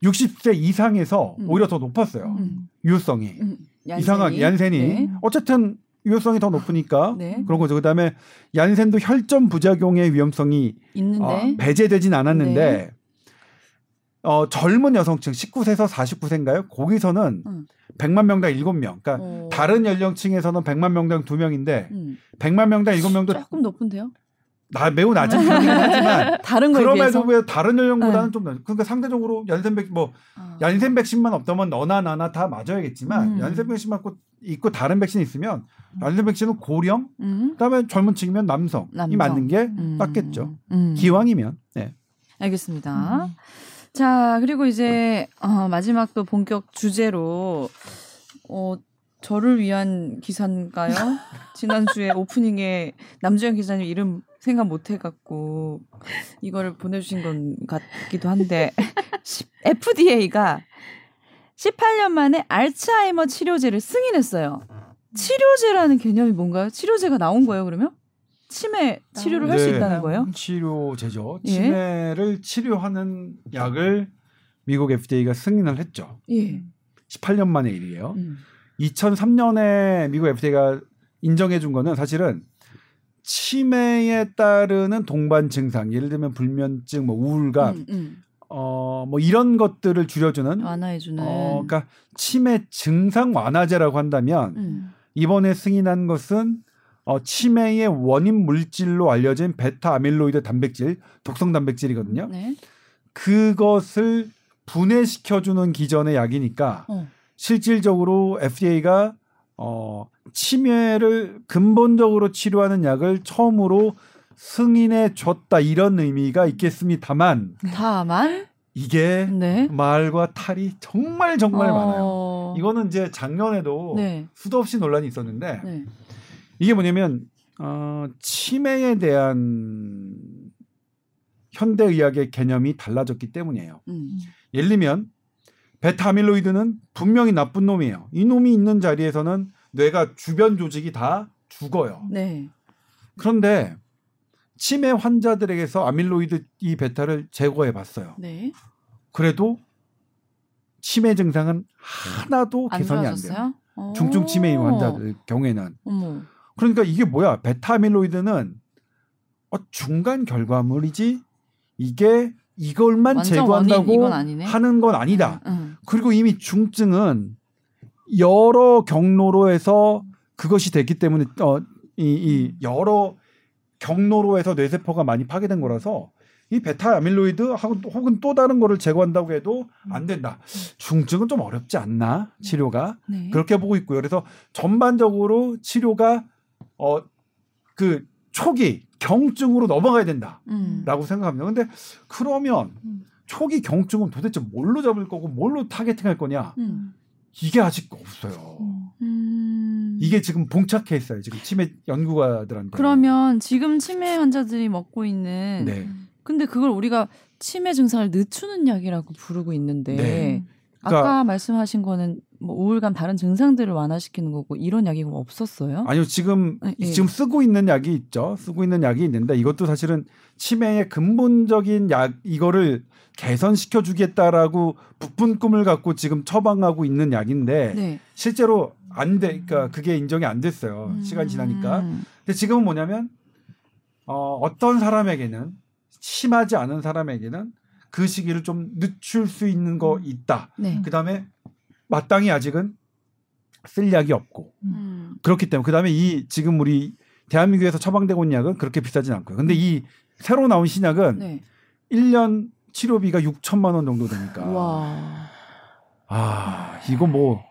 60세 이상에서 음. 오히려 더 높았어요. 음. 유효성이. 음. 이상한 얀센이. 네. 어쨌든 유효성이 더 높으니까 [LAUGHS] 네. 그런 거죠. 그다음에 얀센도 혈전 부작용의 위험성이 있는데 어, 배제되진 않았는데 네. 어, 젊은 여성층 19세에서 49세인가요? 거기서는 음. 100만 명당 7명. 그러니까 오. 다른 연령층에서는 100만 명당 2명인데 음. 100만 명당 7명도 조금 높은데요? 나 매우 낮은 편이긴 하지만 [LAUGHS] 다른 그럼에도 왜 다른 연령보다는 네. 좀 낮. 그러니까 상대적으로 연센 백신 뭐 어. 연센 백신만 없다면 너나 나나 다 맞아야겠지만 음. 연센 백신 맞고 있고 다른 백신 있으면 연센 백신은 고령 음. 그다음에 젊은 층이면 남성이 남성. 맞는 게 음. 맞겠죠. 음. 기왕이면. 네. 알겠습니다. 음. 자 그리고 이제 어, 마지막 또 본격 주제로 어, 저를 위한 기사인가요? 지난주에 오프닝에 남주현 기자님 이름 생각 못 해갖고 이거를 보내주신 건 같기도 한데 [LAUGHS] FDA가 18년 만에 알츠하이머 치료제를 승인했어요. 치료제라는 개념이 뭔가요? 치료제가 나온 거예요, 그러면? 치매 치료를 할수 네, 있다는 거예요? 치료제죠. 예? 치매를 치료하는 약을 미국 FDA가 승인을 했죠. 예. 18년 만의 일이에요. 음. 2003년에 미국 FDA가 인정해 준 거는 사실은 치매에 따르는 동반 증상, 예를 들면 불면증, 뭐 우울감, 음, 음. 어뭐 이런 것들을 줄여주는 완화해주는. 어, 그러니까 치매 증상 완화제라고 한다면 음. 이번에 승인한 것은 어, 치매의 원인 물질로 알려진 베타 아밀로이드 단백질, 독성 단백질이거든요. 네. 그것을 분해시켜주는 기전의 약이니까 어. 실질적으로 FDA가 어, 치매를 근본적으로 치료하는 약을 처음으로 승인해 줬다 이런 의미가 있겠습니다만 다만 이게 네. 말과 탈이 정말 정말 어... 많아요. 이거는 이제 작년에도 네. 수도 없이 논란이 있었는데 네. 이게 뭐냐면 어, 치매에 대한 현대 의학의 개념이 달라졌기 때문이에요. 음. 예를 들면 베타아밀로이드는 분명히 나쁜 놈이에요. 이 놈이 있는 자리에서는 뇌가 주변 조직이 다 죽어요. 네. 그런데 치매 환자들에게서 아밀로이드 이 베타를 제거해 봤어요. 네. 그래도 치매 증상은 하나도 개선이 안, 안 돼요. 중증 치매 환자들 경우에는. 어머. 그러니까 이게 뭐야? 베타아밀로이드는 어, 중간 결과물이지 이게 이걸만 제거한다고 하는 건 아니다. 응, 응. 그리고 이미 중증은 여러 경로로 해서 그것이 됐기 때문에 어, 이, 이 여러 경로로 해서 뇌세포가 많이 파괴된 거라서 이 베타 아밀로이드 혹은 또 다른 거를 제거한다고 해도 안 된다. 중증은 좀 어렵지 않나 치료가 네. 그렇게 보고 있고요. 그래서 전반적으로 치료가 어 그 초기 경증으로 넘어가야 된다라고 음. 생각합니다. 근데 그러면 음. 초기 경증은 도대체 뭘로 잡을 거고 뭘로 타겟팅할 거냐? 음. 이게 아직 없어요. 음. 이게 지금 봉착해 있어요. 지금 치매 연구가들한테. 그러면 지금 치매 환자들이 먹고 있는 네. 근데 그걸 우리가 치매 증상을 늦추는 약이라고 부르고 있는데 네. 그러니까, 아까 말씀하신 거는 뭐 우울감 다른 증상들을 완화시키는 거고 이런 약이 없었어요? 아니요 지금 네. 지금 쓰고 있는 약이 있죠 쓰고 있는 약이 있는데 이것도 사실은 치매의 근본적인 약 이거를 개선시켜 주겠다라고 부푼 꿈을 갖고 지금 처방하고 있는 약인데 네. 실제로 안 돼, 그러니까 그게 인정이 안 됐어요 음. 시간이 지나니까. 근데 지금은 뭐냐면 어, 어떤 사람에게는 심하지 않은 사람에게는 그 시기를 좀 늦출 수 있는 거 음. 있다. 네. 그 다음에 마땅히 아직은 쓸 약이 없고 음. 그렇기 때문에 그 다음에 이 지금 우리 대한민국에서 처방되고 있는 약은 그렇게 비싸진 않고요. 근데 이 새로 나온 신약은 네. 1년 치료비가 6천만 원 정도 되니까. 와. 아, 이거 뭐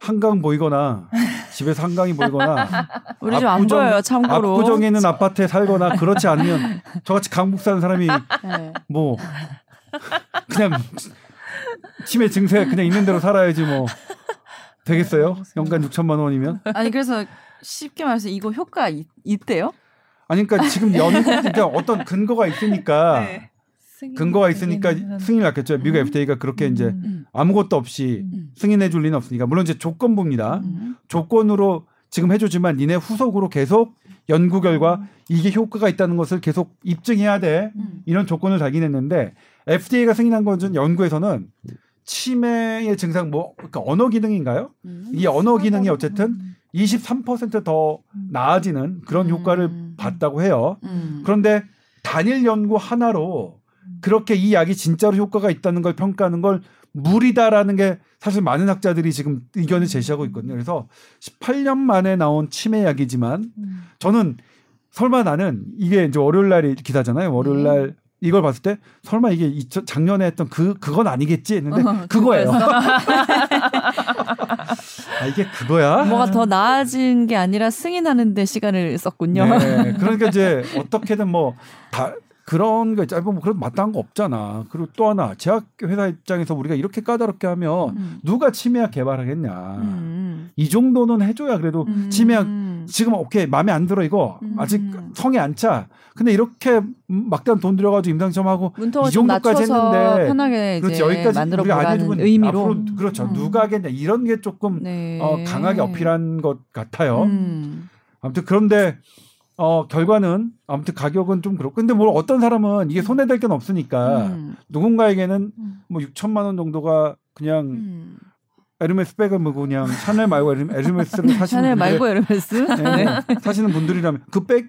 한강 보이거나 집에서 한강이 보이거나 [LAUGHS] 우리 좀 안 보여요 참고로 압구정에 있는 아파트에 살거나 그렇지 않으면 [LAUGHS] 저같이 강북 사는 사람이 네. 뭐 그냥 치매 증세 그냥 있는 대로 살아야지 뭐 [LAUGHS] 되겠어요 연간 6천만 원이면 아니 그래서 쉽게 말해서 이거 효과 있, 있대요? 아니 그러니까 지금 [LAUGHS] 연구 그러니까 어떤 근거가 있으니까 네. 근거가 있으니까 승인을 났겠죠. 미국 음. FDA가 그렇게 음. 이제 음. 아무것도 없이 음. 승인해 줄 리는 없으니까 물론 이제 조건부입니다. 음. 조건으로 지금 해주지만 니네 후속으로 계속 연구 결과 음. 이게 효과가 있다는 것을 계속 입증해야 돼 이런 조건을 달긴 했는데 FDA가 승인한 것은 연구에서는 치매의 증상 뭐 그러니까 언어 기능인가요? 이 언어 기능이 어쨌든 23%더 나아지는 그런 효과를 봤다고 해요. 그런데 단일 연구 하나로 그렇게 이 약이 진짜로 효과가 있다는 걸 평가하는 걸 무리다라는 게 사실 많은 학자들이 지금 의견을 제시하고 있거든요. 그래서 18년 만에 나온 치매 약이지만 저는 설마 나는 이게 이제 월요일 날이 기사잖아요. 월요일 날 네. 이걸 봤을 때 설마 이게 작년에 했던 그 그건 아니겠지 했는데 어, 그거예요. [LAUGHS] 아 이게 그거야? 뭐가 더 나아진 게 아니라 승인하는데 시간을 썼군요. 네, 그러니까 이제 어떻게든 뭐 다 그런 거 짧은 뭐 그런 마땅한 거 없잖아. 그리고 또 하나 제약 회사 입장에서 우리가 이렇게 까다롭게 하면 음. 누가 치매약 개발하겠냐. 음. 이 정도는 해줘야 그래도 음. 치매약 지금 오케이 마음에 안 들어 이거 아직 성에 안 차. 근데 이렇게 막대한 돈 들여가지고 임상시험하고 이 정도까지 했는데 편하게 그렇지 여기까지 우리가 안 해주면 의미로 앞으로 그렇죠 음. 누가 하겠냐 이런 게 조금 네. 어, 강하게 어필한 것 같아요. 음. 아무튼 그런데 어 결과는 아무튼 가격은 좀 그렇고 근데 뭐 어떤 사람은 이게 손에 댈게 없으니까 음. 누군가에게는 음. 뭐 6천만 원 정도가 그냥 음. 에르메스 백을 뭐 그냥 샤넬 말고 에르메스를 [LAUGHS] 사시는 샤넬 말고 에르메스 네, 네. 사시는 분들이라면 그 백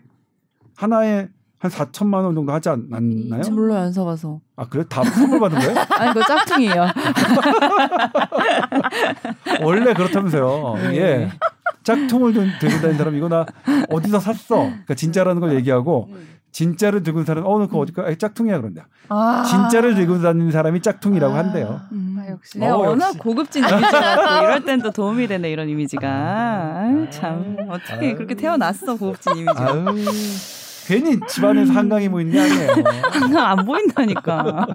하나에 한 4천만 원 정도 하지 않나요? 몰라요, 안 사봐서. 아, 그래? 다 선물 받은 거예요? [LAUGHS] 아니, 그거 짝퉁이에요. [LAUGHS] 원래 그렇다면서요. 네. 예. 짝퉁을 들고 다니는 사람 이거 나 어디서 샀어? 그러니까 진짜라는 걸 얘기하고 진짜를 들고 있는 사람 어, 너 그거 어디 까 짝퉁이야 그런다. 아~ 진짜를 들고 다니는 사람이 짝퉁이라고 아~ 한대요. 음, 아, 역시. 내가 어, 워낙 역시. 고급진 이미지가 [LAUGHS] 이럴 땐 또 도움이 되네 이런 이미지가. 아유, 참 어떻게 아유. 그렇게 태어났어 고급진 이미지가. 괜히 집안에서 한강이 보이는 게 아니에요. 한강 안 보인다니까.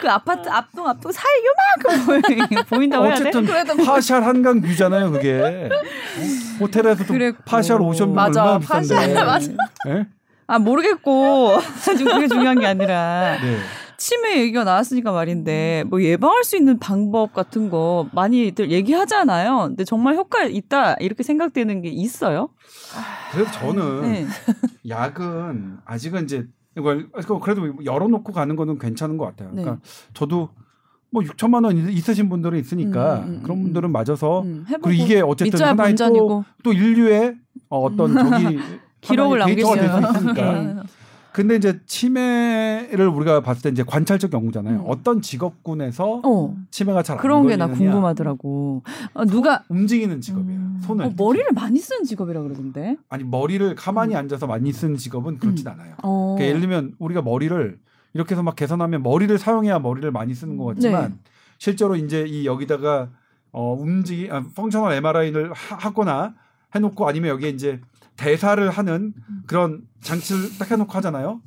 그 아파트 앞동 앞동 사이 요만큼 보인다고 해야 돼? 어쨌든 partial 한강 view잖아요, 그게. 호텔에서도 그랬고. partial ocean view 얼마나 비싼데. 맞아. 네? 아 모르겠고 [LAUGHS] 지금 그게 중요한 게 아니라 네. 치매 얘기가 나왔으니까 말인데 뭐 예방할 수 있는 방법 같은 거 많이들 얘기하잖아요. 근데 정말 효과 있다 이렇게 생각되는 게 있어요? 그래서 저는 네. [LAUGHS] 약은 아직은 이제 이걸 그래도 열어놓고 가는 거는 괜찮은 것 같아요. 그러니까 네. 저도 뭐 6천만 원 있으신 분들은 있으니까 음, 음, 그런 분들은 맞아서 그리고 이게 어쨌든 하나의 또, 또 인류의 어떤 [LAUGHS] 저기 기록을 남기시니까. 네. 근데 이제 치매를 우리가 봤을 때 이제 관찰적 연구잖아요. 음. 어떤 직업군에서 어. 치매가 잘안 그런 게 나 궁금하더라고. 어, 누가 움직이는 직업이에요. 음. 손을 어, 머리를 많이 쓰는 직업이라 그러던데. 아니 머리를 가만히 음. 앉아서 많이 쓰는 직업은 그렇진 음. 않아요. 어. 그러니까 예를 들면 우리가 머리를 이렇게 해서 막 개선하면 머리를 사용해야 머리를 많이 쓰는 것 같지만 네. 실제로 이제 이 여기다가 어 움직이 아, 펑셔널 MRI를 하, 거나 해놓고 아니면 여기에 이제 대사를 하는 그런 장치를 딱 해놓고 하잖아요.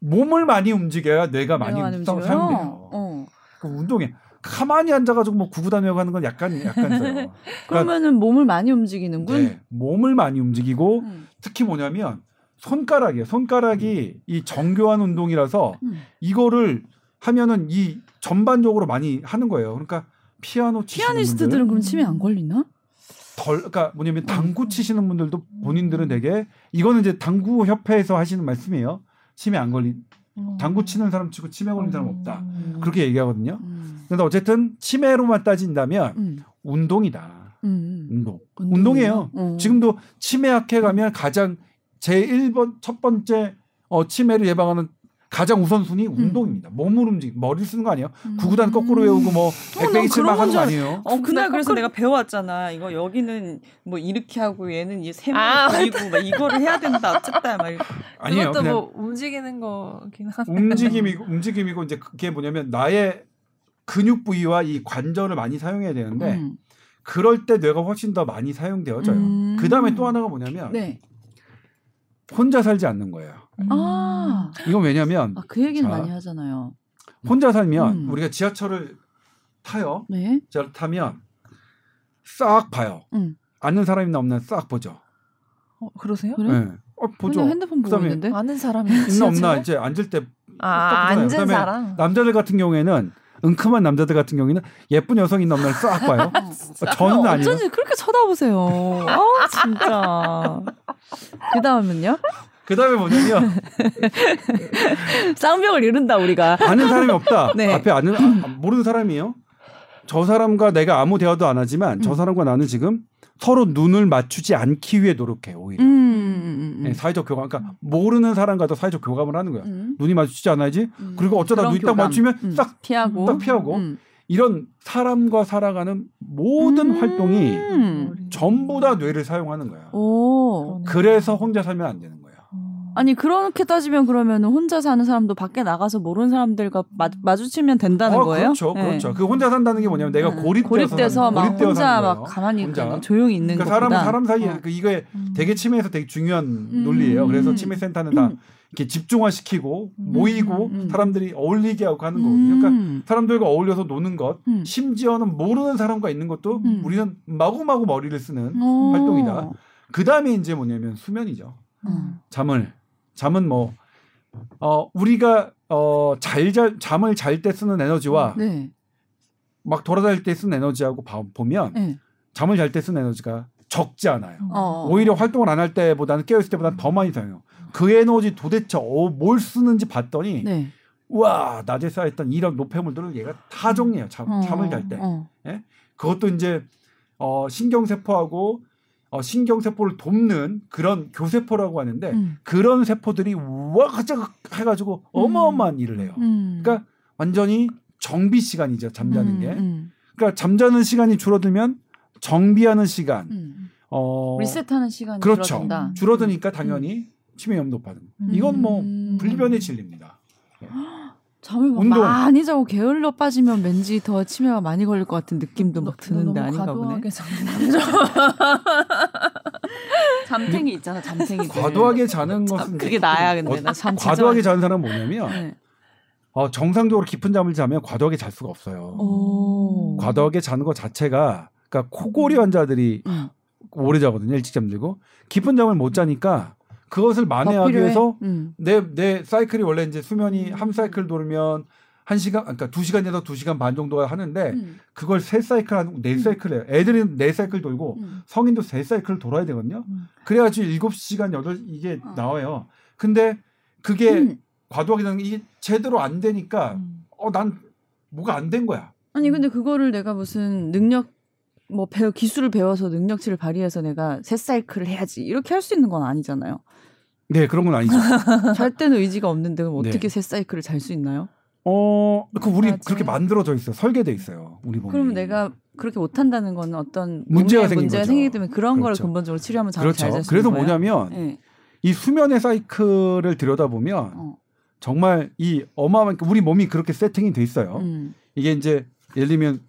몸을 많이 움직여야 뇌가 많이 사용돼요. 어. 그 운동에 가만히 앉아가지고 뭐 구구다녀고 하는 건 약간 약간. [LAUGHS] 그러니까 그러면은 몸을 많이 움직이는군. 네, 몸을 많이 움직이고 음. 특히 뭐냐면 손가락이에요. 손가락이 음. 이 정교한 운동이라서 음. 이거를 하면은 이 전반적으로 많이 하는 거예요. 그러니까 피아노 치시는 피아니스트들은 그럼 치매 안 걸리나? 덜 그러니까 뭐냐면 당구 치시는 분들도 본인들은 되게 이거는 이제 당구 협회에서 하시는 말씀이에요. 치매 안 걸린 어. 당구 치는 사람 치고 치매 걸린 사람 없다. 음. 그렇게 얘기하거든요. 음. 그런데 어쨌든 치매로만 따진다면 음. 운동이다. 운동. 운동이에요. 어. 지금도 치매학회 가면 가장 제 1번 첫 번째 어 치매를 예방하는 가장 우선순위 음. 운동입니다. 몸을 움직, 머리 쓰는 거 아니에요? 음. 구구단 거꾸로 외우고 뭐 백배기 칠막 하는 거 아니에요? 어 그날 그래서 내가 배워왔잖아. 이거 여기는 뭐 이렇게 하고 얘는 이 세모 아, 그리고 막 이거를 해야 된다. 어쨌다 막. 아니에요. 그것도 뭐 움직이는 거긴 한데. 움직임이고 움직임이고 이제 그게 뭐냐면 나의 근육 부위와 이 관절을 많이 사용해야 되는데 음. 그럴 때 뇌가 훨씬 더 많이 사용되어져요. 음. 그 다음에 또 하나가 뭐냐면 네. 혼자 살지 않는 거예요. 아. 이건 왜냐면 아, 그 얘기는 자, 많이 하잖아요. 혼자 살면 음. 우리가 지하철을 타요. 네. 지하철 타면 싹 봐요. 음. 아는 사람이나 없나 싹 보죠. 어, 그러세요? 그래? 네. 어, 보죠. 핸드폰 보고 있는데 아는 사람이 있나 없나 이제 앉을 때 아, 앉은 사람. 남자들 같은 경우에는 은큼한 남자들 같은 경우에는 예쁜 여성이 있나 없나 싹 봐요. [LAUGHS] 어, 저는 아니에요. 어쩐지 그렇게 쳐다보세요. 아 진짜. 그 다음은요? 그 다음에 뭐냐면 쌍벽을 이룬다 우리가 아는 사람이 없다. [LAUGHS] 네. 앞에 아는 아, 모르는 사람이에요. 저 사람과 내가 아무 대화도 안 하지만 음. 저 사람과 나는 지금 서로 눈을 맞추지 않기 위해 노력해 오히려 음, 음, 음, 네, 사회적 교감. 그러니까 모르는 사람과도 사회적 교감을 하는 거야. 음. 눈이 마주치지 않아야지. 음. 그리고 어쩌다 눈이 딱 맞추면 싹 피하고, 딱 피하고. 이런 사람과 살아가는 모든 활동이 전부 다 뇌를 사용하는 거야. 오. 그래서 혼자 살면 안 되는 거야. 아니 그렇게 따지면 그러면 혼자 사는 사람도 밖에 나가서 모르는 사람들과 마, 주치면 된다는 어, 거예요? 그렇죠, 네. 그렇죠. 그 혼자 산다는 게 뭐냐면 내가 네. 고립돼서, 고립돼서 막 혼자 막 가만히 혼자. 조용히 있는 그러니까 사람 사람 사이에 어. 그 이게 음. 되게 치매에서 되게 중요한 음. 논리예요. 그래서 치매 센터는 다 음. 이렇게 집중화시키고 음. 모이고 음. 사람들이 어울리게 하고 하는 거거든요. 그러니까 사람들과 어울려서 노는 것, 심지어는 모르는 사람과 있는 것도 우리는 마구마구 머리를 쓰는 오. 활동이다. 그 다음에 이제 뭐냐면 수면이죠. 잠을 잠은 뭐 어, 우리가 어, 잘, 잘 잠을 잘 때 쓰는 에너지와 네. 막 돌아다닐 때 쓰는 에너지하고 봐, 보면 네. 잠을 잘 때 쓰는 에너지가 적지 않아요. 어. 오히려 활동을 안 할 때보다는 깨어 있을 때보다는 더 많이 사용해요. 그 에너지 도대체 어, 뭘 쓰는지 봤더니 네. 와 낮에 쌓였던 이런 노폐물들을 얘가 다 정리해요. 잠, 어. 잠을 잘 때. 어. 예? 그것도 이제 어, 신경세포하고 어, 신경세포를 돕는 그런 교세포라고 하는데 음. 그런 세포들이 와가짝 해가지고 어마어마한 음. 일을 해요. 음. 그러니까 완전히 정비 시간이죠 잠자는 음, 게. 음. 그러니까 잠자는 시간이 줄어들면 정비하는 시간, 음. 어 리셋하는 시간이 그렇죠. 줄어든다. 줄어드니까 당연히 치매 위험 높아는. 이건 뭐 불변의 진리입니다. 네. 잠을 운동. 많이 자고 게을러 빠지면 왠지 더 치매가 많이 걸릴 것 같은 느낌도 막 드는데 아닌가 보네. 잠탱이 있잖아, 잠탱이. 과도하게 자는 [LAUGHS] [LAUGHS] 것은 그게 나야 근데 어, 나 잠 과도하게 자는 사람은 뭐냐면 네. 어, 정상적으로 깊은 잠을 자면 과도하게 잘 수가 없어요. 오. 과도하게 자는 것 자체가 그러니까 코골이 환자들이 음. 오래 자거든요, 일찍 잠들고 깊은 잠을 못 자니까 그것을 만회하기 위해서 내내 음. 내 사이클이 원래 이제 수면이 음. 한 사이클 돌면 한 시간 그러니까 두 시간에서 두 시간 반 정도가 하는데 음. 그걸 세 사이클 하는 네 음. 사이클 해요. 애들은 네 사이클 돌고 음. 성인도 세 사이클 돌아야 되거든요. 음. 그래야지 일곱 시간 여덟 이게 어. 나와요. 근데 그게 과도하게 되는 게 이게 제대로 안 되니까 어 난 뭐가 안 된 거야. 아니 근데 그거를 내가 무슨 능력 뭐 배워 기술을 배워서 능력치를 발휘해서 내가 새 사이클을 해야지 이렇게 할 수 있는 건 아니잖아요. 네 그런 건 아니죠. [LAUGHS] 잘 때는 의지가 없는데 그럼 어떻게 네. 새 사이클을 잘 수 있나요? 어, 그 우리 맞아. 그렇게 만들어져 있어. 설계돼 있어요. 우리 몸이. 그러면 내가 그렇게 못 한다는 건 어떤 문제가, 생긴 문제가 생기기 때문에 그런 그렇죠. 걸 근본적으로 치료하면 그렇죠. 잘될 그래서 거예요? 뭐냐면 네. 이 수면의 사이클을 들여다 보면 어. 정말 이 어마어마한 우리 몸이 그렇게 세팅이 돼 있어요. 음. 이게 이제 예를 들면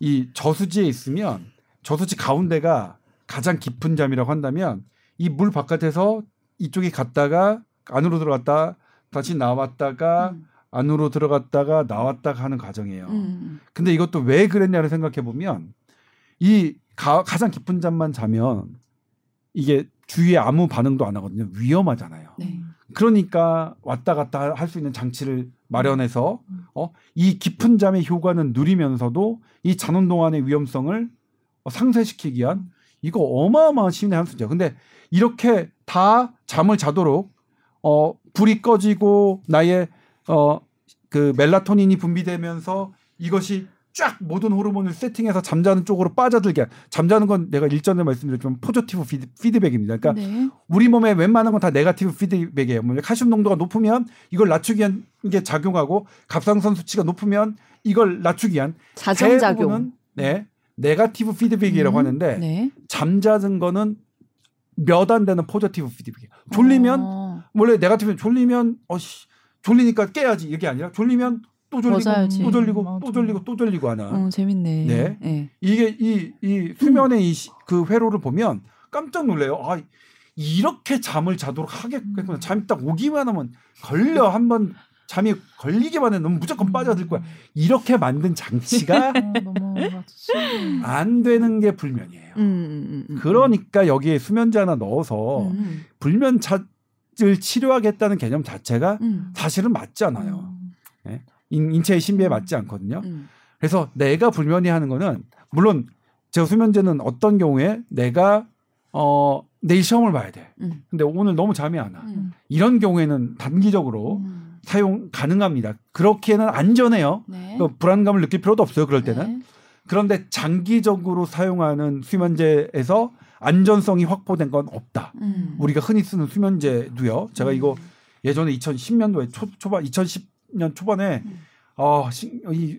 이 저수지에 있으면 저수지 가운데가 가장 깊은 잠이라고 한다면 이 물 바깥에서 이쪽에 갔다가 안으로 들어갔다 다시 나왔다가 음. 안으로 들어갔다가 나왔다가 하는 과정이에요. 음. 근데 이것도 왜 그랬냐를 생각해 보면 이 가, 가장 깊은 잠만 자면 이게 주위에 아무 반응도 안 하거든요. 위험하잖아요. 네. 그러니까 왔다 갔다 할 수 있는 장치를 마련해서 음. 어, 이 깊은 잠의 효과는 누리면서도 이 자는 동안의 위험성을 상쇄시키기 위한 이거 어마어마한 시민의 한 수죠. 근데 이렇게 다 잠을 자도록 어 불이 꺼지고 나의 어 그 멜라토닌이 분비되면서 이것이 쫙 모든 호르몬을 세팅해서 잠자는 쪽으로 빠져들게 잠자는 건 내가 일전에 말씀드렸지만 포지티브 피드, 백입니다 그러니까 네. 우리 몸에 웬만한 건 다 negative feedback이에요. 뭐 칼슘 농도가 높으면 이걸 낮추기 위한 게 작용하고 갑상선 수치가 높으면 이걸 낮추기 위한 자정작용. 네. negative feedback이라고 음, 하는데 네. 잠자는 거는 몇 안 되는 positive feedback이에요. 졸리면 어. 원래 negative 졸리면 어씨 졸리니까 깨야지 이게 아니라 졸리면 또 졸리고 맞아야지. 또 졸리고 맞아. 또 졸리고 또 졸리고 하나. 어, 재밌네. 네. 네. 이게 이, 이 수면의 이그 회로를 보면 깜짝 놀래요. 아, 이렇게 잠을 자도록 하겠구나. 음. 잠이 딱 오기만 하면 걸려 한번 잠이 걸리기만 해면 무조건 빠져들 거야. 이렇게 만든 장치가 아, 안 되는 게 불면이에요. 음, 음, 음, 그러니까 여기에 수면제 하나 넣어서 불면 을 치료하겠다는 개념 자체가 사실은 맞지 않아요. 네? 인체의 신비에 맞지 않거든요. 그래서 내가 불면이 하는 거는 물론 제 수면제는 어떤 경우에 내가 어 내일 시험을 봐야 돼. 근데 오늘 너무 잠이 안 와. 이런 경우에는 단기적으로 사용 가능합니다. 그렇게는 안전해요. 네. 그 불안감을 느낄 필요도 없어요. 그럴 때는. 네. 그런데 장기적으로 사용하는 수면제에서 안전성이 확보된 건 없다. 음. 우리가 흔히 쓰는 수면제도요. 제가 이거 음. 예전에 2010년도에 초, 초반 2010년 초반에 음. 어, 신, 이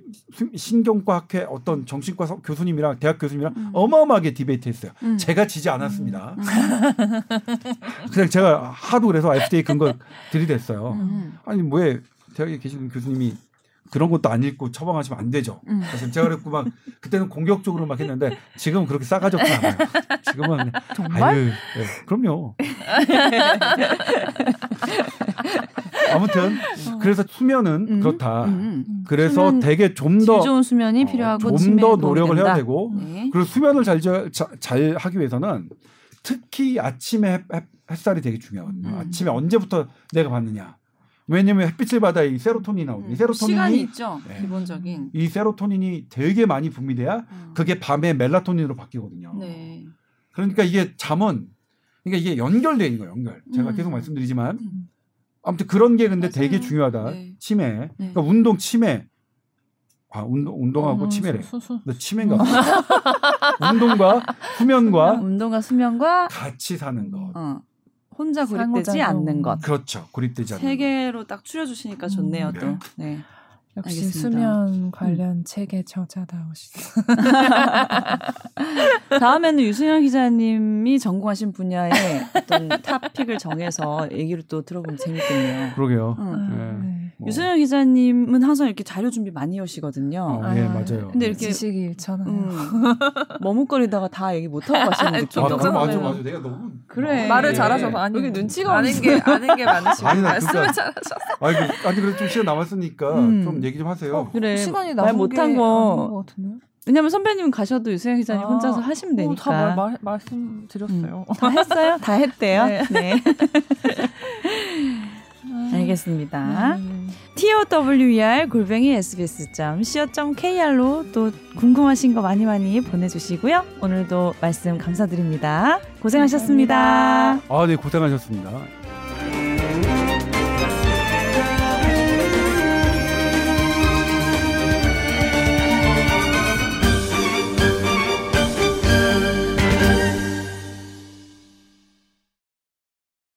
신경과 학회 어떤 정신과 교수님이랑 대학 교수님이랑 음. 어마어마하게 디베이트 했어요. 음. 제가 지지 않았습니다. 음. [LAUGHS] 그냥 제가 하도 그래서 FDA 근거 들이댔어요. 음. 아니, 왜 대학에 계시는 교수님이 그런 것도 안 읽고 처방하시면 안 되죠. 음. 사실 제가 그랬고 막 그때는 공격적으로 막 했는데 지금은 그렇게 싸가지 없지 않아요. 지금은 정말? 아유, 네, 그럼요. [LAUGHS] 아무튼 그래서 수면은 음, 그렇다. 음, 음. 그래서 수면, 되게 좀더 좋은 수면이 어, 필요하고 좀 더 노력을 해야 되고 네. 그리고 수면을 잘, 잘, 잘 하기 위해서는 특히 아침에 햇, 햇살이 되게 중요하거든요. 음. 아침에 언제부터 내가 봤느냐. 왜냐면 햇빛을 받아 이 세로토닌이 나오거든요. 음. 세로토닌이 시간이 있죠. 네. 기본적인. 이 세로토닌이 되게 많이 분비돼야 음. 그게 밤에 멜라토닌으로 바뀌거든요. 네. 그러니까 이게 잠은 그러니까 이게 연결되어 있는 거예요. 연결. 제가 음. 계속 말씀드리지만 음. 아무튼 그런 게 근데 맞아요. 되게 중요하다. 네. 치매. 네. 그러니까 운동 치매. 아, 운동, 운동하고 어, 치매래. 수, 수. 너 치매인가 [LAUGHS] 운동과 수면과 운동과 수면과 같이 사는 것. 어. 혼자 고립되지 않는 것. 그렇죠. 고립되지 않는 세 개로 딱 추려 주시니까 좋네요. 음, 또. 네. 네. 역시 알겠습니다. 수면 관련 음. 책의 저자다우시다. [LAUGHS] 다음에는 유승현 기자님이 전공하신 분야의 어떤 탑픽을 정해서 얘기를 또 들어보면 재밌겠네요. 그러게요. 응. 네. 네. 뭐. 유승현 기자님은 항상 이렇게 자료 준비 많이 하시거든요. 어, 네, 맞아요. 근데 이렇게 지식이 일잖아요. 음, 머뭇거리다가 다 얘기 못 하고 가시는 [LAUGHS] 느낌. 아, 그럼 맞아, 맞아. 내가 너무 그래 말을 잘하셔서 아니 여기 눈치가 아는 게 아는 게 많으시고 아니, 말씀을 그러니까, 잘하셔서. 아니, 그, 아니 그래 좀 시간 남았으니까 음. 좀 얘기 좀 하세요. 어, 그래 시간이 말 못한 거. 왜냐면 선배님 가셔도 유승현 기자님 아, 혼자서 하시면 되니까. 어, 다 말, 말씀드렸어요. 음, 다 했어요? 다 했대요? [LAUGHS] 네. 네. 알겠습니다. 음. TOWER 골뱅이 sbs.co.kr로 또 궁금하신 거 많이 많이 보내주시고요. 오늘도 말씀 감사드립니다. 고생하셨습니다. 아, 네, 고생하셨습니다.